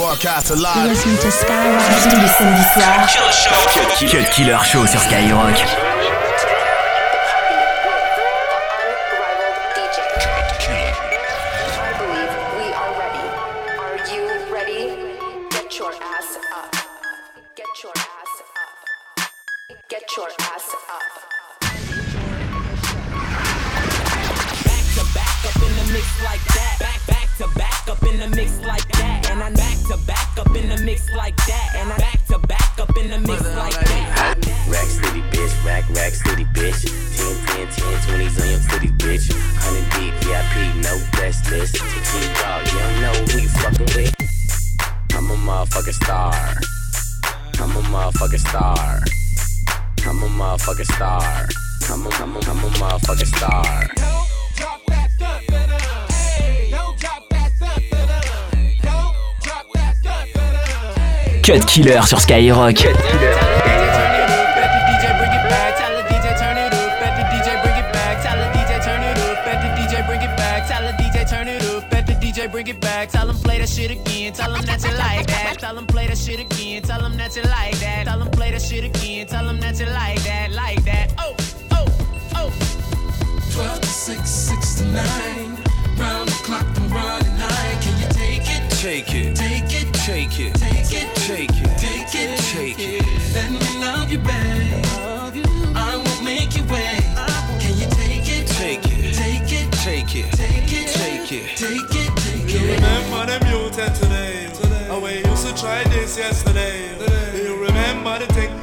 Broadcast live. You're listening to Skyrock tous les samedis soirs. Cut Killer Show sur Skyrock. Motherfucking star. I'm a motherfucking star. I'm a motherfucking star. I'm a, I'm a, I'm a motherfucking star. Cut Killer sur Skyrock. DJ bring shit again, tell them that you like that, tell them play that shit again, tell them that you like that, like that, oh, oh, oh. 12 to 6, 6 to 9. Round the clock, I'm running high. Can you take it? Take it, Take it, take it, take it, take it, take it,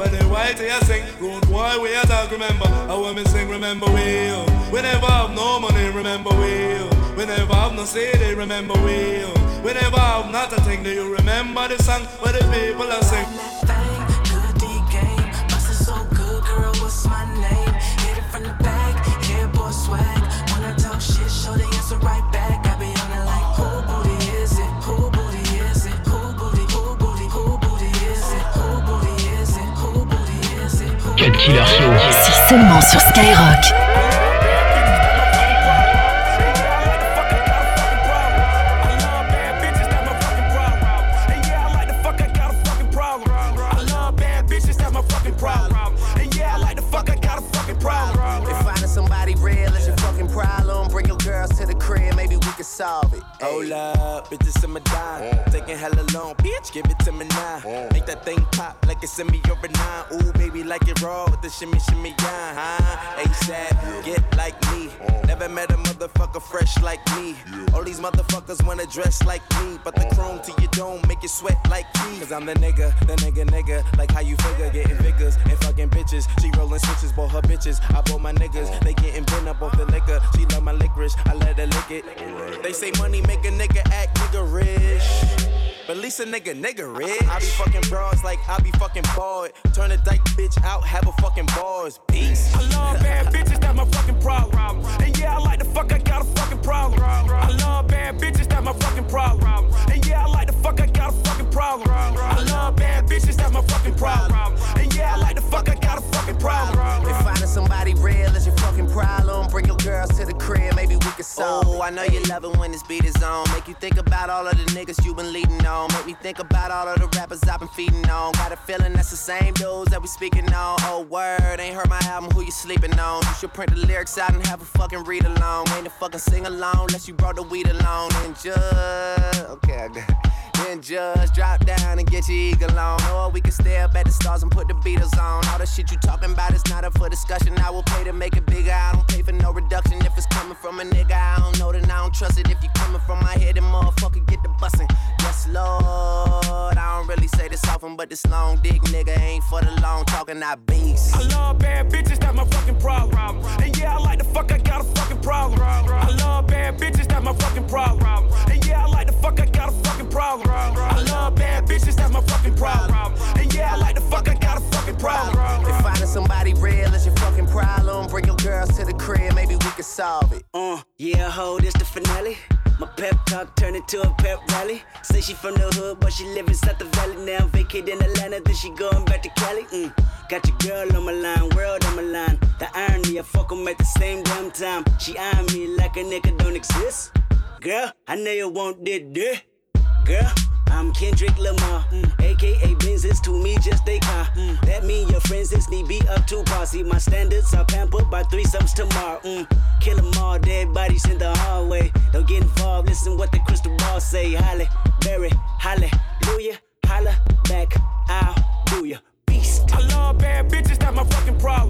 when the white here sing? Good boy, we a talk, remember. A woman sing, remember we. oh. We never have no money, remember we. oh. We never have no city, remember we. oh. We never have not a thing. Do you remember the song where the people are sing? My name? Hit it from the back, hair boy swag. I talk shit, show the answer right back. Killer seulement sur Skyrock. Taking hella long, bitch, give it to me now. Oh. Make that thing pop like it's in me over nine. Ooh, baby, like it raw with the shimmy, shimmy, yeah, huh? ASAP, get like me. Oh. Never met a motherfucker fresh like me. All these motherfuckers wanna dress like me, but the oh. chrome to your dome make you sweat like me. Cause I'm the nigga, the nigga, nigga. Like how you figure, getting figures and fucking bitches. She rolling switches, bought her bitches. I bought my niggas, they getting bent up off the liquor. She love my licorice, I let her lick it. They say money make a nigga act nigga rich. But at least a nigga nigga rich. I be fucking bras like I be fucking bored. Turn a dyke bitch out, have a fucking bars. Peace. I love bad bitches, that's my fucking problem. And yeah, I like the fuck, I got a fucking problem. I love bad bitches, that's my fucking problem. And yeah, I like the fuck, I got a fucking problem. I love bad bitches, that's my fucking problem. And yeah, I like the fuck, I got fucking problem. If finding somebody real is your fucking problem, bring your girls to the crib, maybe we can solve Oh, I know you love it when this beat is on. Make you think about all of the niggas you been leading on. Make me think about all of the rappers I've been feeding on. Got a feeling that's the same dudes that we speaking on. Oh, word, ain't heard my album, who you sleeping on? You should print the lyrics out and have a fucking read along. Ain't a fucking sing along unless you brought the weed along. And just, okay, I got it. Then just drop down and get your eagle on. Or we can stay up at the stars and put the Beatles on. All the shit you talking about is not up for discussion. I will pay to make it bigger. I don't pay for no reduction. If it's coming from a nigga, I don't know, then I don't trust it. If you coming from my head, then motherfucker get the bussin'. Yes, Lord. I don't really say this often, but this long dick nigga ain't for the long talking, I beast. I love bad bitches, that's my fucking problem. And yeah, I like the fuck, I got a fucking problem. I love bad bitches, that's my fucking problem. And yeah, I like the fuck, I got a fucking problem. I love bad bitches, that's my fucking problem. And yeah, I like the fuck, I got a fucking problem. If finding somebody real is your fucking problem, bring your girls to the crib, maybe we can solve it. Uh, yeah, ho, this the finale. My pep talk turned into a pep rally. Say she from the hood, but she live inside the valley now. Vacate in Atlanta, then she going back to Cali. Mm. Got your girl on my line, world on my line. The irony, I fuck 'em at the same damn time. She eyeing me like a nigga don't exist. Girl, I know you want this, this. Girl, I'm Kendrick Lamar, mm. aka Benz is to me just a car. Mm. That mean your friends is need be up to posse. My standards are pampered by threesomes tomorrow. Mm. Kill them all, dead bodies in the hallway. Don't get involved, listen what the crystal ball say. Holly, Berry, hallelujah, holla back, I'll do ya. Beast. I love bad bitches, that's my fucking problem.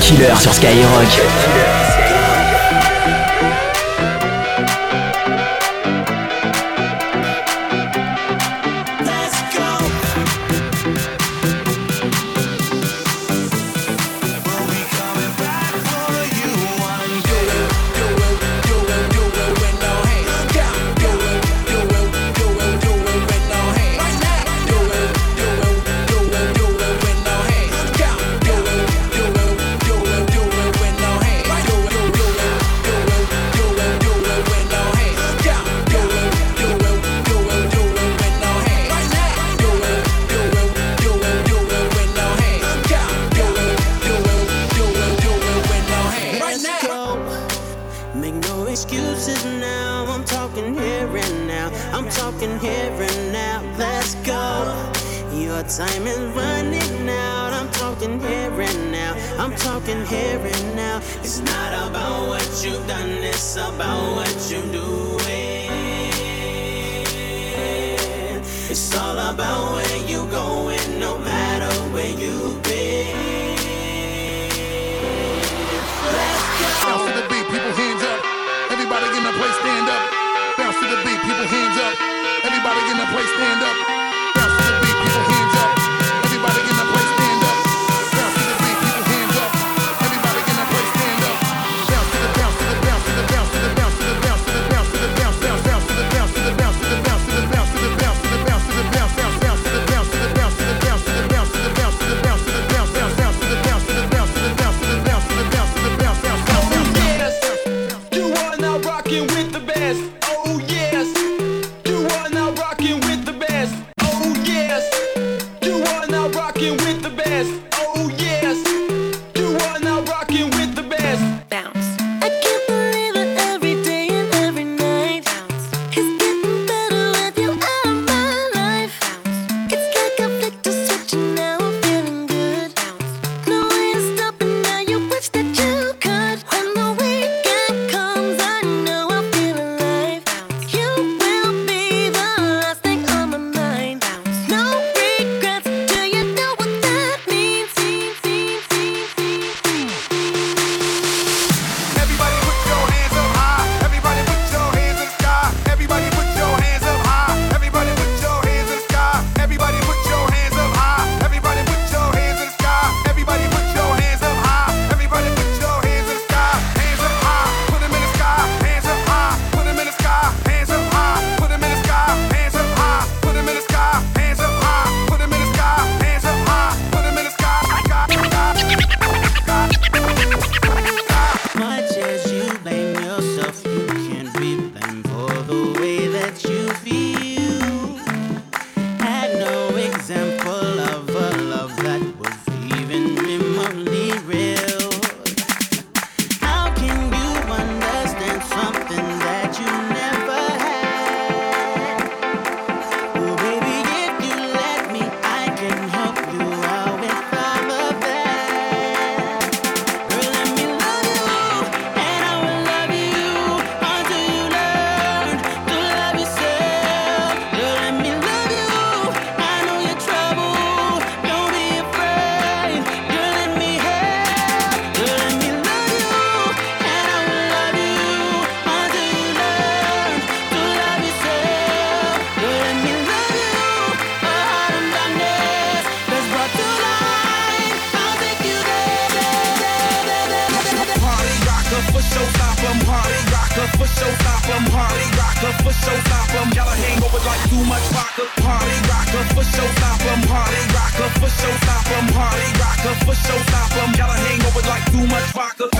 Killer sur Skyrock. Where you going. best. For showstopper. I'm got a hangover like too much vodka.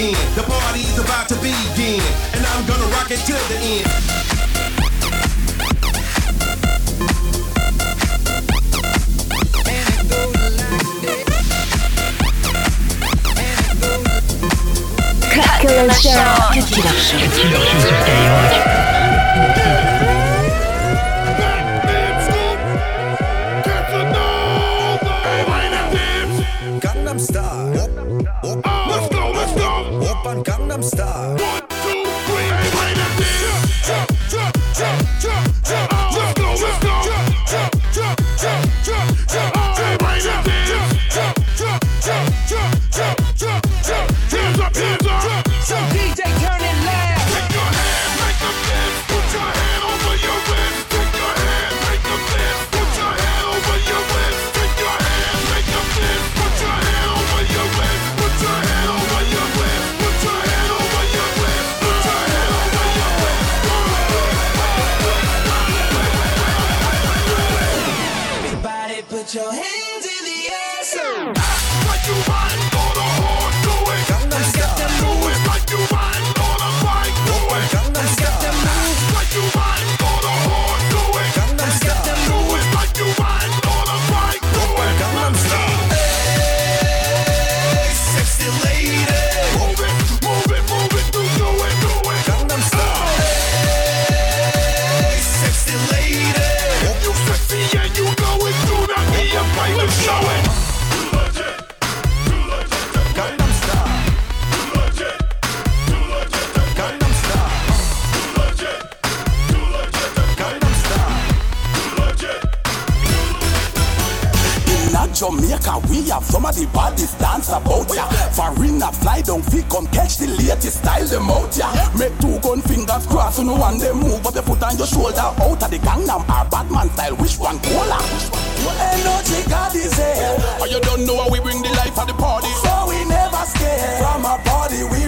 To begin. The party's about to begin. And I'm gonna rock it till the end. Cut Killer Show. Cut Killer Show. Cut Killer Show sur Skyrock. Jamaica, we have some of the baddest dance about ya. Farina fly down, we come catch the latest style them out ya. Make two gun fingers cross, you know, and then move up your foot and your shoulder out of the Gangnam or Batman style. Which one cooler? Energy God is here. Oh, you don't know how we bring the life of the party. So we never scared. From a party, we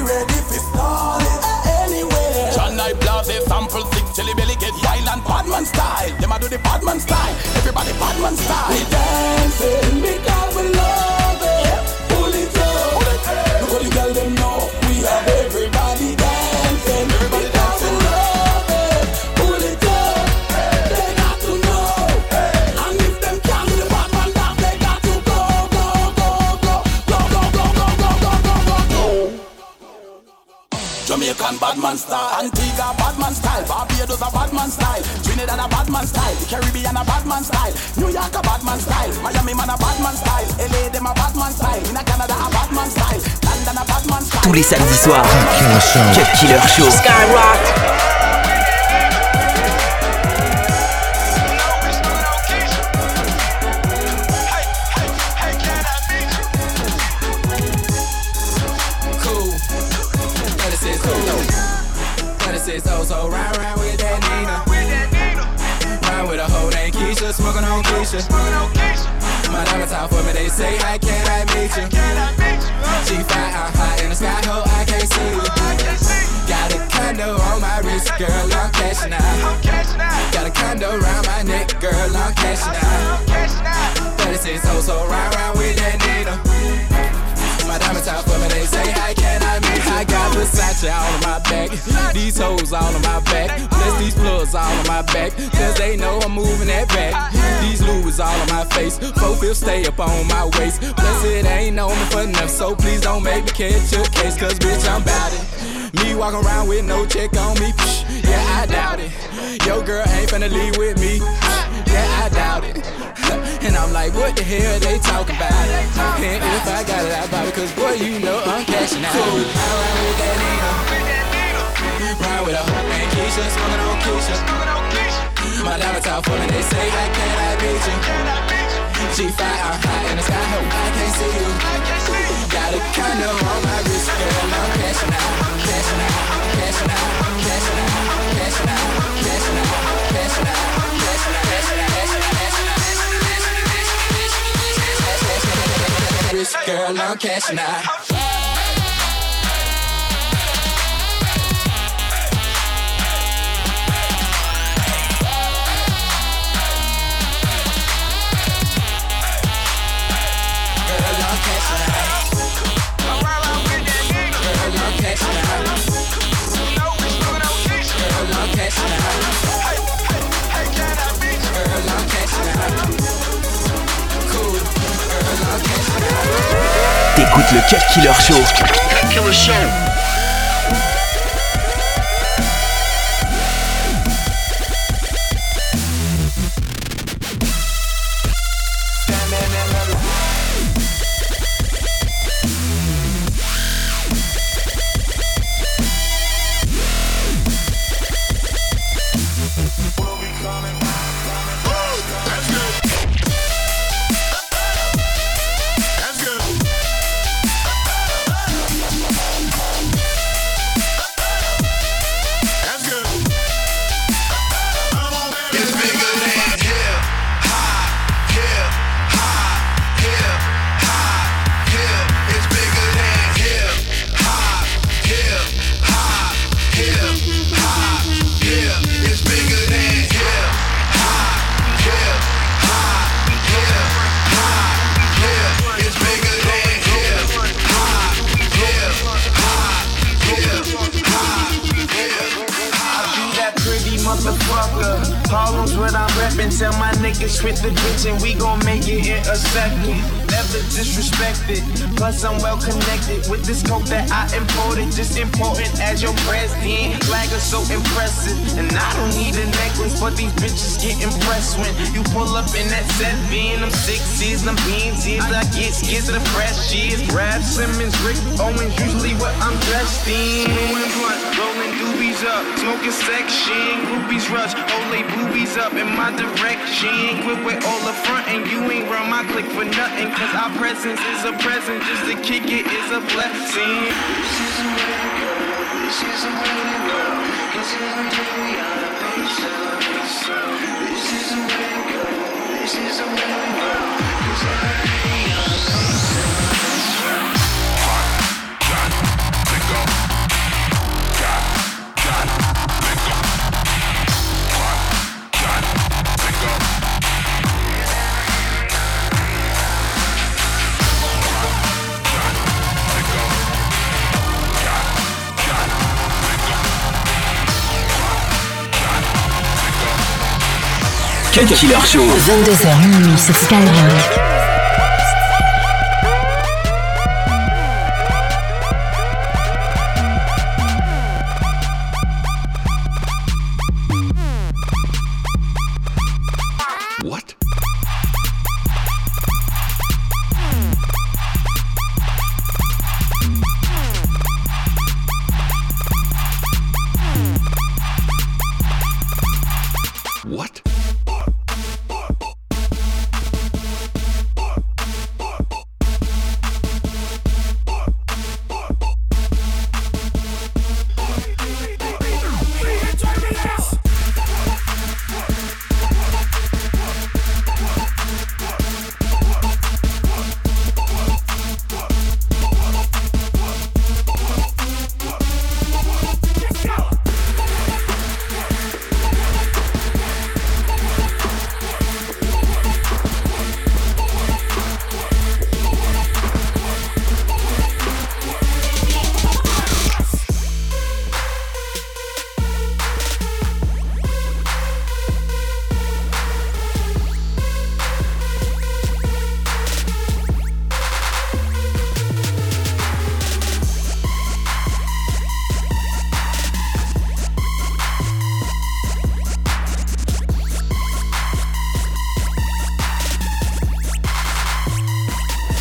do the Batman style. Everybody Batman style. We dancing because we love it. Pull it up. Pull it up. Look how the girl them know. We have everybody dancing. Everybody dancing. Love it. Pull it up. They got to know. And if them can't do the Batman dance, they got to go, go, go, go, go, go, go, go, go, go, go, go, go. Jamaican badman style, Antigua badman style, Barbados a badman style, Trinidad a badman style, the Caribbean a badman style, New York a badman style, Miami man a badman style, LA them a badman style, in a Canada a badman style, London a badman style. Tous les samedis soirs. Cut Killer Show. Skyrock. 36 oh so ride ride with that Nina. Ride with a hoe named Keisha, smoking on Keisha. My diamonds out for me, they say, How can't I meet you? She fly out high in the sky, ho, I can't see you. Got a condo on my wrist, girl, I'm cashing out. Got a condo around my neck, girl, I'm cashing out. 36 oh so ride ride with that Nina. My diamonds out for me, they say, How can I you? I got Versace all on my back, these hoes all on my back, plus these plugs all on my back, cause they know I'm moving that back. These Louis all on my face, four fifths stay up on my waist, plus it ain't on me for enough, so please don't make me catch your case, cause bitch, I'm bout it. Me walking around with no check on me, psh, yeah, I doubt it. Yo, girl ain't finna leave with me, I'm like, what the hell they talking about? And if I got it, I buy it, cause boy, you know I'm cashing out. So, I ride with that needle, Ride with a hook and Keisha, smoking on Keisha. My laptop full and they say, I can't, I beat you. G5, I'm high in the sky, hope I can't see you. Got a condo on my wrist, girl, I'm cashing out, cashing out, cashing out, cashing out, cashing out, cashing out, cashing out, cashing out, cashing out, cashing out. this girl on cash now. Killer Show. Killer Show. motherfucker. Harlem's what I'm reppin'. Tell my niggas quit the bitch and we gon' make it in a second. Never disrespected. Plus I'm well connected with this coke that I imported. Just important as your president. Flag is so impressive, and I don't need a necklace, but these bitches get impressed when you pull up in that seven. Them sixes, them beansies, I get skins of the fresh years. Brad Simmons, Rick Owens, usually what I'm dressed in. Rolling blunt, rolling doobies up, smoking sex, she ain't groupies rush. Hold they boobies up in my direct, she ain't quit with all the front, and you ain't run my click for nothing. Cause our presence is a present, just to kick it is a blessing. This is a way to go, this is a way to go, this is the way we are. Killer Show. 22h minuit sur Skyrock.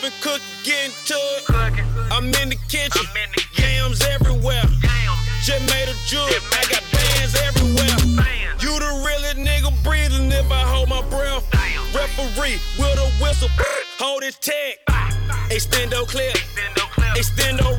Moving, cook, getting to it. I'm in the kitchen, yams everywhere. Just made a jewel, I got bands everywhere. You the realest nigga breathing if I hold my breath. Referee with a whistle, hold his tag. Extendo clip, extendo roll.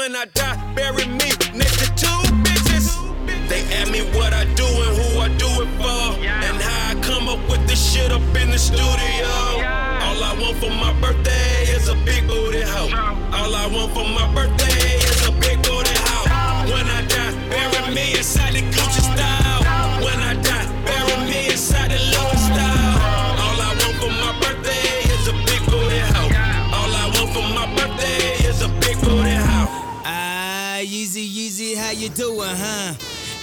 When I die, bury me next to two bitches. They ask me what I do and who I do it for. And how I come up with this shit up in the studio. All I want for my birthday is a big booty hoe. All I want for my birthday is a big booty hoe. When I die, bury me inside How you doing, huh?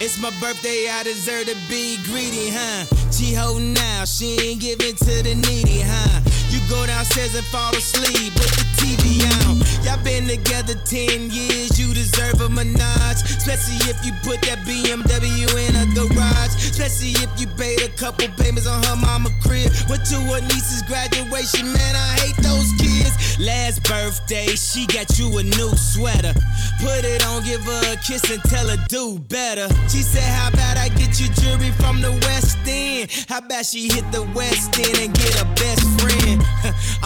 It's my birthday, I deserve to be greedy, huh? She holding out, she ain't giving to the needy, huh? You go downstairs and fall asleep with the TV on. Y'all been together 10 years, you deserve a menage. Especially if you put that BMW in a garage. Especially if you paid a couple payments on her mama crib. Went to her niece's graduation, man, I hate those kids. Last birthday, she got you a new sweater. Put it on, give her a kiss and tell her do better. She said, How about I get you jewelry from the West End? How about she hit the West End and get a best friend?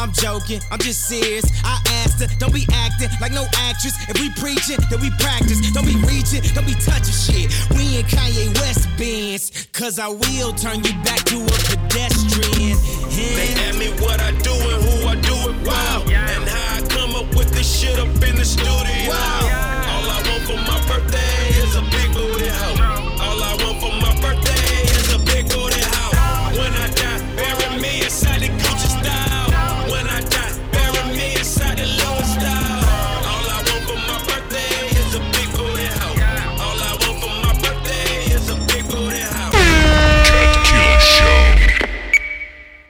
I'm joking, I'm just serious. I asked her, don't be acting like no actress. If we preaching, then we practice. Don't be reaching, don't be touching shit. We in Kanye West bands, cause I will turn you back to a pedestrian. Yeah. They ask me what I do and who I do it wow. Yeah. And how I come up with this shit up in the studio. Wow. Yeah. All I want for my birthday is a big booty hoe.